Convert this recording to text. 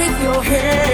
with your hair.